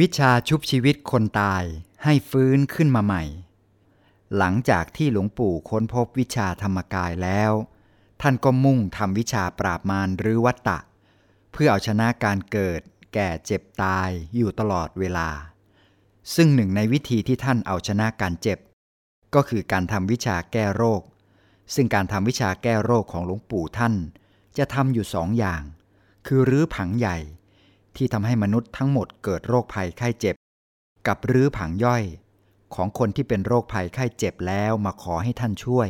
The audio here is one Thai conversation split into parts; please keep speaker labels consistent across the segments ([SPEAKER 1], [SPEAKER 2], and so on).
[SPEAKER 1] วิชาชุบชีวิตคนตายให้ฟื้นขึ้นมาใหม่ หลังจากที่หลวงปู่ค้นพบวิชาธรรมกายแล้ว ท่านก็มุ่งทำวิชาปราบมารหรือวัตตะ เพื่อเอาชนะการเกิด แก่เจ็บตายอยู่ตลอดเวลา ซึ่งหนึ่งในวิธีที่ท่านเอาชนะการเจ็บ ก็คือการทำวิชาแก้โรค ซึ่งการทำวิชาแก้โรคของหลวงปู่ท่าน จะทำอยู่สองอย่าง คือรื้อผังใหญ่ ที่ทำให้มนุษย์ทั้งหมดเกิดโรคภัยไข้เจ็บ กับรื้อผังย่อย ของคนที่เป็นโรคภัยไข้เจ็บแล้วมาขอให้ท่านช่วย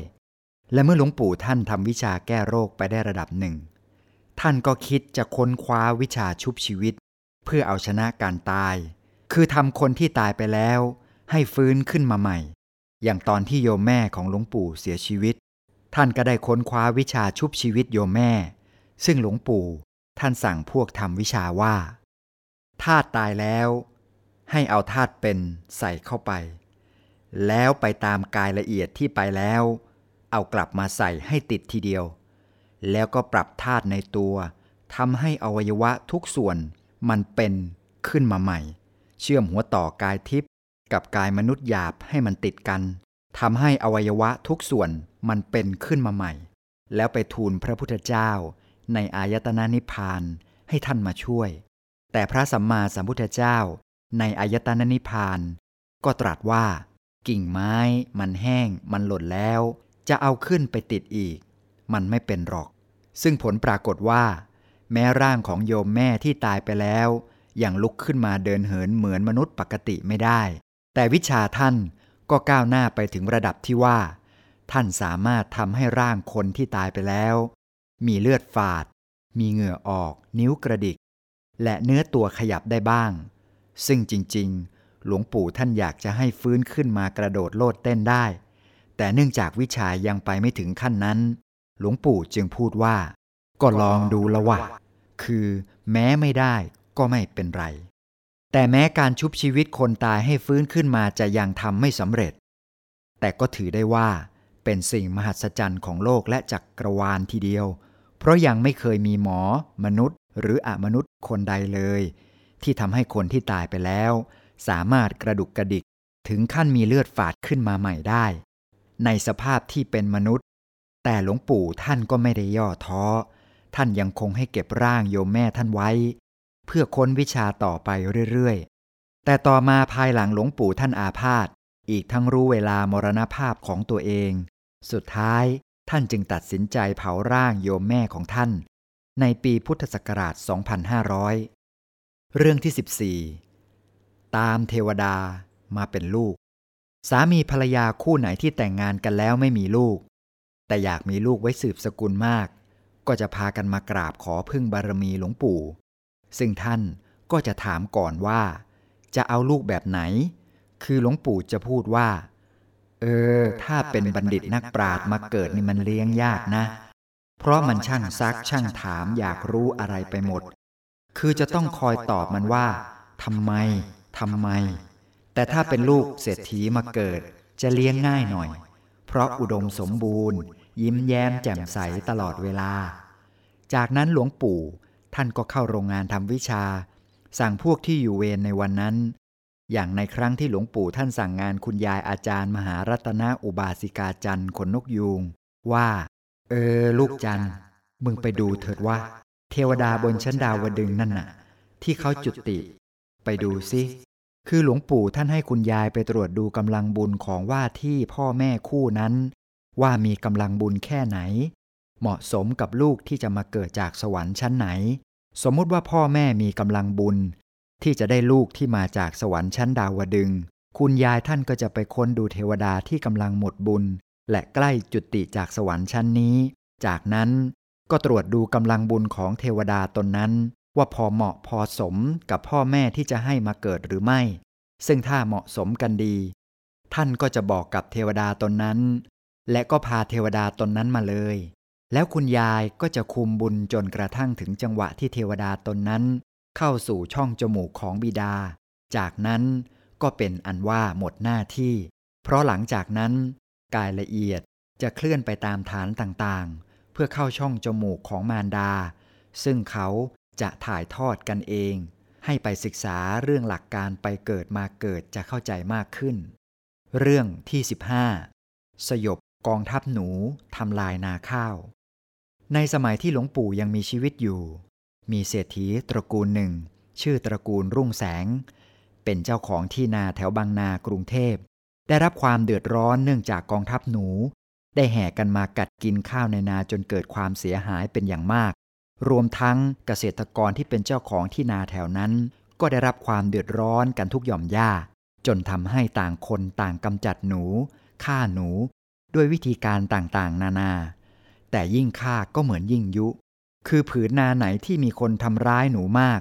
[SPEAKER 1] และเมื่อหลวงปู่ท่านทำวิชาแก้โรคไปได้ระดับหนึ่ง ท่านก็คิดจะค้นคว้าวิชาชุบชีวิต เพื่อเอาชนะการตาย คือทำคนที่ตายไปแล้ว ให้ฟื้นขึ้นมาใหม่ อย่างตอนที่โยมแม่ของหลวงปู่เสียชีวิต ท่านก็ได้ค้นคว้าวิชาชุบชีวิตโยมแม่ ซึ่งหลวงปู่ท่านสั่งพวกทำวิชาว่า ธาตุตายแล้ว ให้เอาธาตุเป็นใส่เข้าไป แล้วไปตามกายละเอียดที่ไปแล้ว เอากลับมาใส่ให้ติดทีเดียว แล้วก็ปรับธาตุในตัวทำให้อวัยวะทุกส่วนมันเป็นขึ้นมาใหม่ เชื่อมหัวต่อกายทิพย์กับกายมนุษย์หยาบให้มันติดกันทำให้อวัยวะทุกส่วนมันเป็นขึ้นมาใหม่ แล้วไปทูลพระพุทธเจ้า ในอายตนะนิพพานให้ท่านมาช่วย แต่พระสัมมาสัมพุทธเจ้า ในอายตนะนิพพาน ก็ตรัสว่า กิ่งไม้มันแห้ง มันหล่นแล้ว จะเอาขึ้นไปติดอีก มันไม่เป็นหรอก ซึ่งผลปรากฏว่า แม้ร่างของโยมแม่ที่ตายไปแล้วยังลุกขึ้นมาเดินเหินเหมือนมนุษย์ปกติไม่ได้ แต่วิชาท่านก็ก้าวหน้าไปถึงระดับที่ว่า ท่านสามารถทำให้ร่างคนที่ตายไปแล้ว มีเลือดฝาด มีเหงื่อออก นิ้วกระดิก และเนื้อตัวขยับได้บ้าง ซึ่งจริงๆ หลวงปู่ท่านอยากจะให้ฟื้นขึ้นมากระโดดโลดเต้นได้ แต่เนื่องจากวิชายังไปไม่ถึงขั้นนั้น หลวงปู่จึงพูดว่า ก็ลองดูละวะ คือแม้ไม่ได้ก็ไม่เป็นไร แต่แม้การชุบชีวิตคนตายให้ฟื้นขึ้นมาจะยังทำไม่สำเร็จ แต่ก็ถือได้ว่าเป็นสิ่งมหัศจรรย์ของโลกและจักกรวาลทีเดียว เพราะยังไม่เคยมีหมอ มนุษย์ หรืออมนุษย์คนใดเลย ที่ทำให้คนที่ตายไปแล้ว สามารถกระดุกกระดิกถึงขั้นมีเลือดฝาดขึ้นมาใหม่ได้ ในสภาพที่เป็นมนุษย์ แต่หลวงปู่ท่านก็ไม่ได้ย่อท้อ ท่านยังคงให้เก็บร่างโยมแม่ท่านไว้ เพื่อค้นวิชาต่อไปเรื่อยๆ แต่ต่อมาภายหลังหลวงปู่ท่านอาพาธอีกทั้งรู้เวลามรณภาพของตัวเอง สุดท้ายท่านจึงตัดสินใจเผาร่างโยมแม่ของท่าน ในปีพุทธศักราช 2500 เรื่องที่ 14 ตามเทวดามาเป็นลูก สามีภรรยาคู่ไหนที่แต่งงานกันแล้วไม่มีลูก แต่อยากมีลูกไว้สืบสกุลมาก ก็จะพากันมากราบขอพึ่งบารมีหลวงปู่ ซึ่งท่านก็จะถามก่อนว่า จะเอาลูกแบบไหน คือหลวงปู่จะพูดว่า เออ ถ้าเป็นบัณฑิตนักปราชญ์มาเกิดนี่มันเลี้ยงยากนะ เพราะมันช่างซักช่างถามอยากรู้อะไรไปหมด คือจะต้องคอยตอบมันว่าทำไมทำไม แต่ถ้าเป็นลูกเศรษฐีมาเกิด จะเลี้ยงง่ายหน่อย เพราะอุดมสมบูรณ์ ยิ้มแย้มแจ่มใสตลอดเวลา จากนั้นหลวงปู่ท่านก็เข้าโรงงานทำวิชา สั่งพวกที่อยู่เวรในวันนั้น อย่างในครั้งที่หลวงปู่ท่านสั่งงานคุณยายอาจารย์มหารัตนอุบาสิกาจันทร์ขนนกยูงว่า เออ ลูกจันมึงไปดูเถิดว่า เทวดาบนชั้นดาวดึงนั่นน่ะ ที่เขาจุติ ไปดูสิคือหลวงปู่ท่านให้คุณยายไปตรวจดูกำลังบุญของว่าที่พ่อแม่คู่นั้น ว่ามีกำลังบุญแค่ไหน เหมาะสมกับลูกที่จะมาเกิดจากสวรรค์ชั้นไหน สมมุติว่าพ่อแม่มีกำลังบุญ ที่จะได้ลูกที่มาจากสวรรค์ชั้นดาวดึง คุณยายท่านก็จะไปค้นดูเทวดาที่กำลังหมดบุญ และใกล้จุติจากสวรรค์ชั้นนี้ จากนั้นก็ตรวจดูกำลังบุญของเทวดาตนนั้น ว่าพอเหมาะพอสมกับพ่อแม่ที่จะให้มาเกิดหรือไม่ ซึ่งถ้าเหมาะสมกันดี ท่านก็จะบอกกับเทวดาตนนั้น และก็พาเทวดาตนนั้นมาเลย แล้วคุณยายก็จะคุมบุญจนกระทั่งถึงจังหวะที่เทวดาตนนั้น เข้าสู่ช่องจมูกของบิดา จากนั้นก็เป็นอันว่าหมดหน้าที่ เพราะหลังจากนั้น กายละเอียดจะเคลื่อนไปตามฐานต่างๆ เพื่อเข้าช่องจมูกของมารดา ซึ่งเขาจะถ่ายทอดกันเอง ให้ไปศึกษาเรื่องหลักการไปเกิดมาเกิดจะเข้าใจมากขึ้น เรื่องที่ 15 สยบกองทัพหนูทำลายนาข้าว ในสมัยที่หลวงปู่ยังมีชีวิตอยู่ มีเศรษฐีตระกูลหนึ่ง ชื่อตระกูลรุ่งแสง เป็นเจ้าของที่นาแถวบางนากรุงเทพ ได้รับความเดือดร้อนเนื่องจากกองทัพหนู ได้แห่กันมากัดกินข้าวในนาจนเกิดความเสียหายเป็นอย่างมาก รวมทั้งเกษตรกรที่เป็นเจ้าของที่นาแถวนั้น ก็ได้รับความเดือดร้อนกันทุกหย่อมหญ้า จนทำให้ต่างคนต่างกำจัดหนูฆ่าหนู ด้วยวิธีการต่างๆ นานา แต่ยิ่งฆ่าก็เหมือนยิ่งยุ คือผืนนาไหนที่มีคนทำร้ายหนูมาก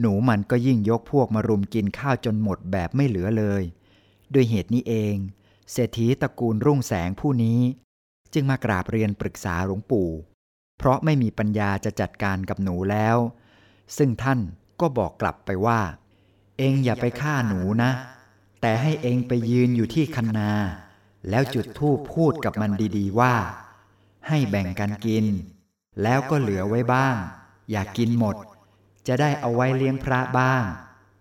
[SPEAKER 1] หนูมันก็ยิ่งยกพวกมารุมกินข้าวจนหมดแบบไม่เหลือเลย ด้วยเหตุนี้เอง เศรษฐีตระกูลรุ่งแสงผู้นี้ จึงมากราบเรียนปรึกษาหลวงปู่ เพราะไม่มีปัญญาจะจัดการกับหนูแล้ว ซึ่งท่านก็บอกกลับไปว่า เองอย่าไปฆ่าหนูนะ แต่ให้เองไปยืนอยู่ที่คันนา แล้วจุดธูปพูดกับมันดีๆว่า ให้แบ่งกันกิน แล้วก็เหลือไว้บ้าง อย่ากกินหมด จะได้เอาไว้เลี้ยงพระบ้าง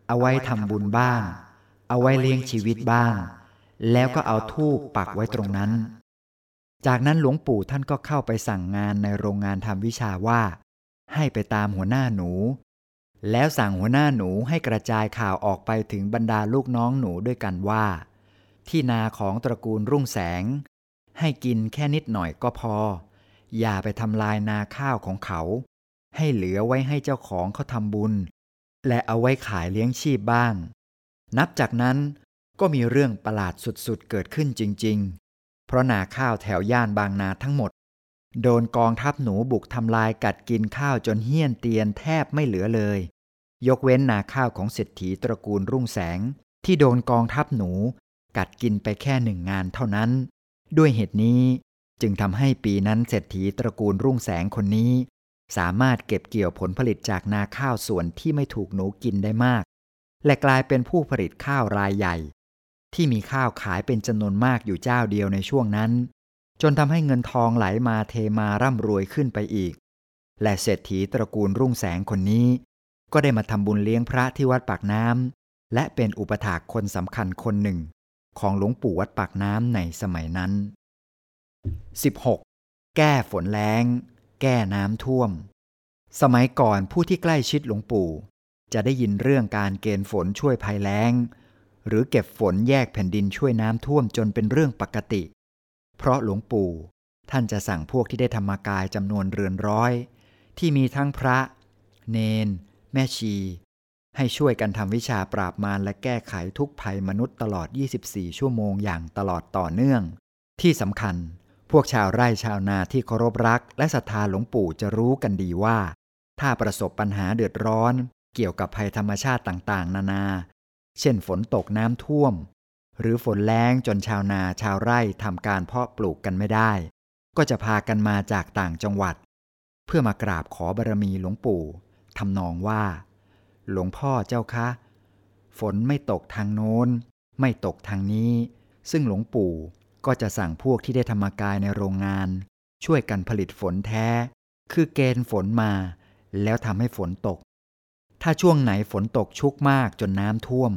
[SPEAKER 1] เอาไว้ทำบุญบ้าง เอาไว้เลี้ยงชีวิตบ้าง แล้วก็เอาทูปปักไว้ตรงนั้น จากนั้นหลวงปู่ท่านก็เข้าไปสั่งงานในโรงงานทำวิชาว่า ให้ไปตามหัวหน้าหนู แล้วสั่งหัวหน้าหนูให้กระจายข่าวออกไปถึงบรรดาลูกน้องหนูด้วยกันว่า ที่นาของตระกูลรุ่งแสง ให้กินแค่นิดหน่อยก็พอ อย่าไปทำลายนาข้าวของเขา ให้เหลือไว้ให้เจ้าของเขาทำบุญ และเอาไว้ขายเลี้ยงชีพบ้าง นับจากนั้นก็มีเรื่องประหลาดสุดๆเกิดขึ้นจริง ๆ เพราะนาข้าวแถวย่านบางนาทั้งหมด โดนกองทัพหนูบุกทำลายกัดกินข้าวจนเฮี้ยนเตียนแทบไม่เหลือเลย ยกเว้นนาข้าวของเศรษฐีตระกูลรุ่งแสง ที่โดนกองทัพหนู กัดกินไปแค่หนึ่งงานเท่านั้น ด้วยเหตุนี้จึงทำให้ปีนั้นเศรษฐีตระกูลรุ่งแสงคนนี้ สามารถเก็บเกี่ยวผลผลิตจากนาข้าวส่วนที่ไม่ถูกหนูกินได้มาก และกลายเป็นผู้ผลิตข้าวรายใหญ่ ที่มีข้าวขายเป็นจำนวนมากอยู่เจ้าเดียวในช่วงนั้น จนทำให้เงินทองไหลมาเทมาร่ำรวยขึ้นไปอีก และเศรษฐีตระกูลรุ่งแสงคนนี้ ก็ได้มาทำบุญเลี้ยงพระที่วัดปากน้ำและเป็นอุปถากคนสำคัญคนหนึ่ง ของหลวงปู่วัดปากน้ำในสมัยนั้น 16. แก้ฝนแล้ง แก้น้ำท่วมสมัยก่อนผู้ที่ใกล้ชิดหลวงปู่ จะได้ยินเรื่องการเกณฑ์ฝนช่วยภัยแล้ง หรือเก็บฝนแยกแผ่นดินช่วยน้ำท่วมจนเป็นเรื่องปกติ เพราะหลวงปู่ ท่านจะสั่งพวกที่ได้ธรรมกายจำนวนเรือนร้อย ที่มีทั้งพระ เนน แม่ชี ให้ช่วยกันทำวิชาปราบมารและแก้ไขทุกภัยมนุษย์ตลอด 24 ชั่วโมงอย่างตลอดต่อเนื่อง ที่สำคัญ พวกชาวไร่ชาวนาที่เคารพรัก และศรัทธาหลวงปู่จะรู้กันดีว่าถ้าประสบปัญหาเดือดร้อน เกี่ยวกับภัยธรรมชาติต่างๆ นานา เช่นฝนตกน้ำท่วม หรือฝนแล้งจนชาวนาชาวไร่ทำการเพาะปลูกกันไม่ได้ ก็จะพากันมาจากต่างจังหวัด เพื่อมากราบขอบารมีหลวงปู่ทำนองว่า หลวงพ่อเจ้าคะ ฝนไม่ตกทางโน้น ไม่ตกทางนี้ ซึ่งหลวงปู่ก็จะสั่งพวกที่ได้ธรรมกายในโรงงาน ช่วยกันผลิตฝนแท้ คือเกณฑ์ฝนมา แล้วทำให้ฝนตก ถ้าช่วงไหนฝนตกชุกมากจนน้ำท่วม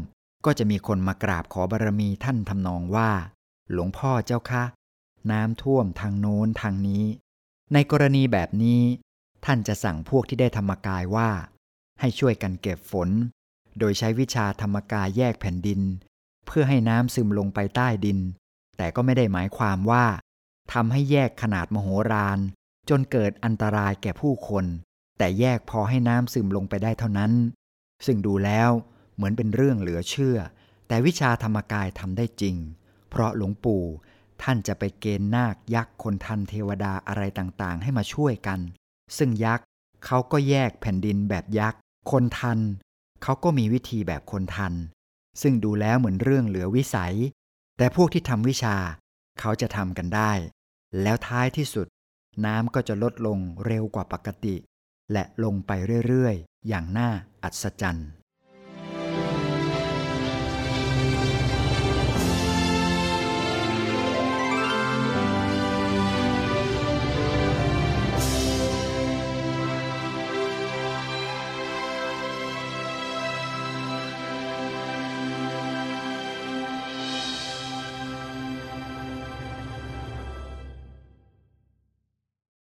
[SPEAKER 1] ก็จะมีคนมากราบขอบารมีท่านทำนองว่า หลวงพ่อเจ้าคะ น้ำท่วมทางโน้นทางนี้ ในกรณีแบบนี้ ท่านจะสั่งพวกที่ได้ธรรมกายว่า ให้ช่วยกันเก็บฝน โดยใช้วิชาธรรมกายแยกแผ่นดิน เพื่อให้น้ำซึมลงไปใต้ดิน แต่ก็ไม่ได้หมายความว่าทำให้แยกขนาดมโหฬารจนเกิดอันตรายแก่ผู้คน แต่แยกพอให้น้ำซึมลงไปได้เท่านั้น ซึ่งดูแล้วเหมือนเป็นเรื่องเหลือเชื่อ แต่วิชาธรรมกายทำได้จริง เพราะหลวงปู่ท่านจะไปเกณฑ์นาคยักษ์คนทันเทวดาอะไรต่างๆ ให้มาช่วยกัน ซึ่งยักษ์เขาก็แยกแผ่นดินแบบยักษ์ คนทัน เขาก็มีวิธีแบบคนทัน ซึ่งดูแล้วเหมือนเรื่องเหลือวิสัย แต่พวกที่ทำวิชา เขาจะทำกันได้ แล้วท้ายที่สุด น้ำก็จะลดลงเร็วกว่าปกติ และลงไปเรื่อยๆ อย่างน่าอัศจรรย์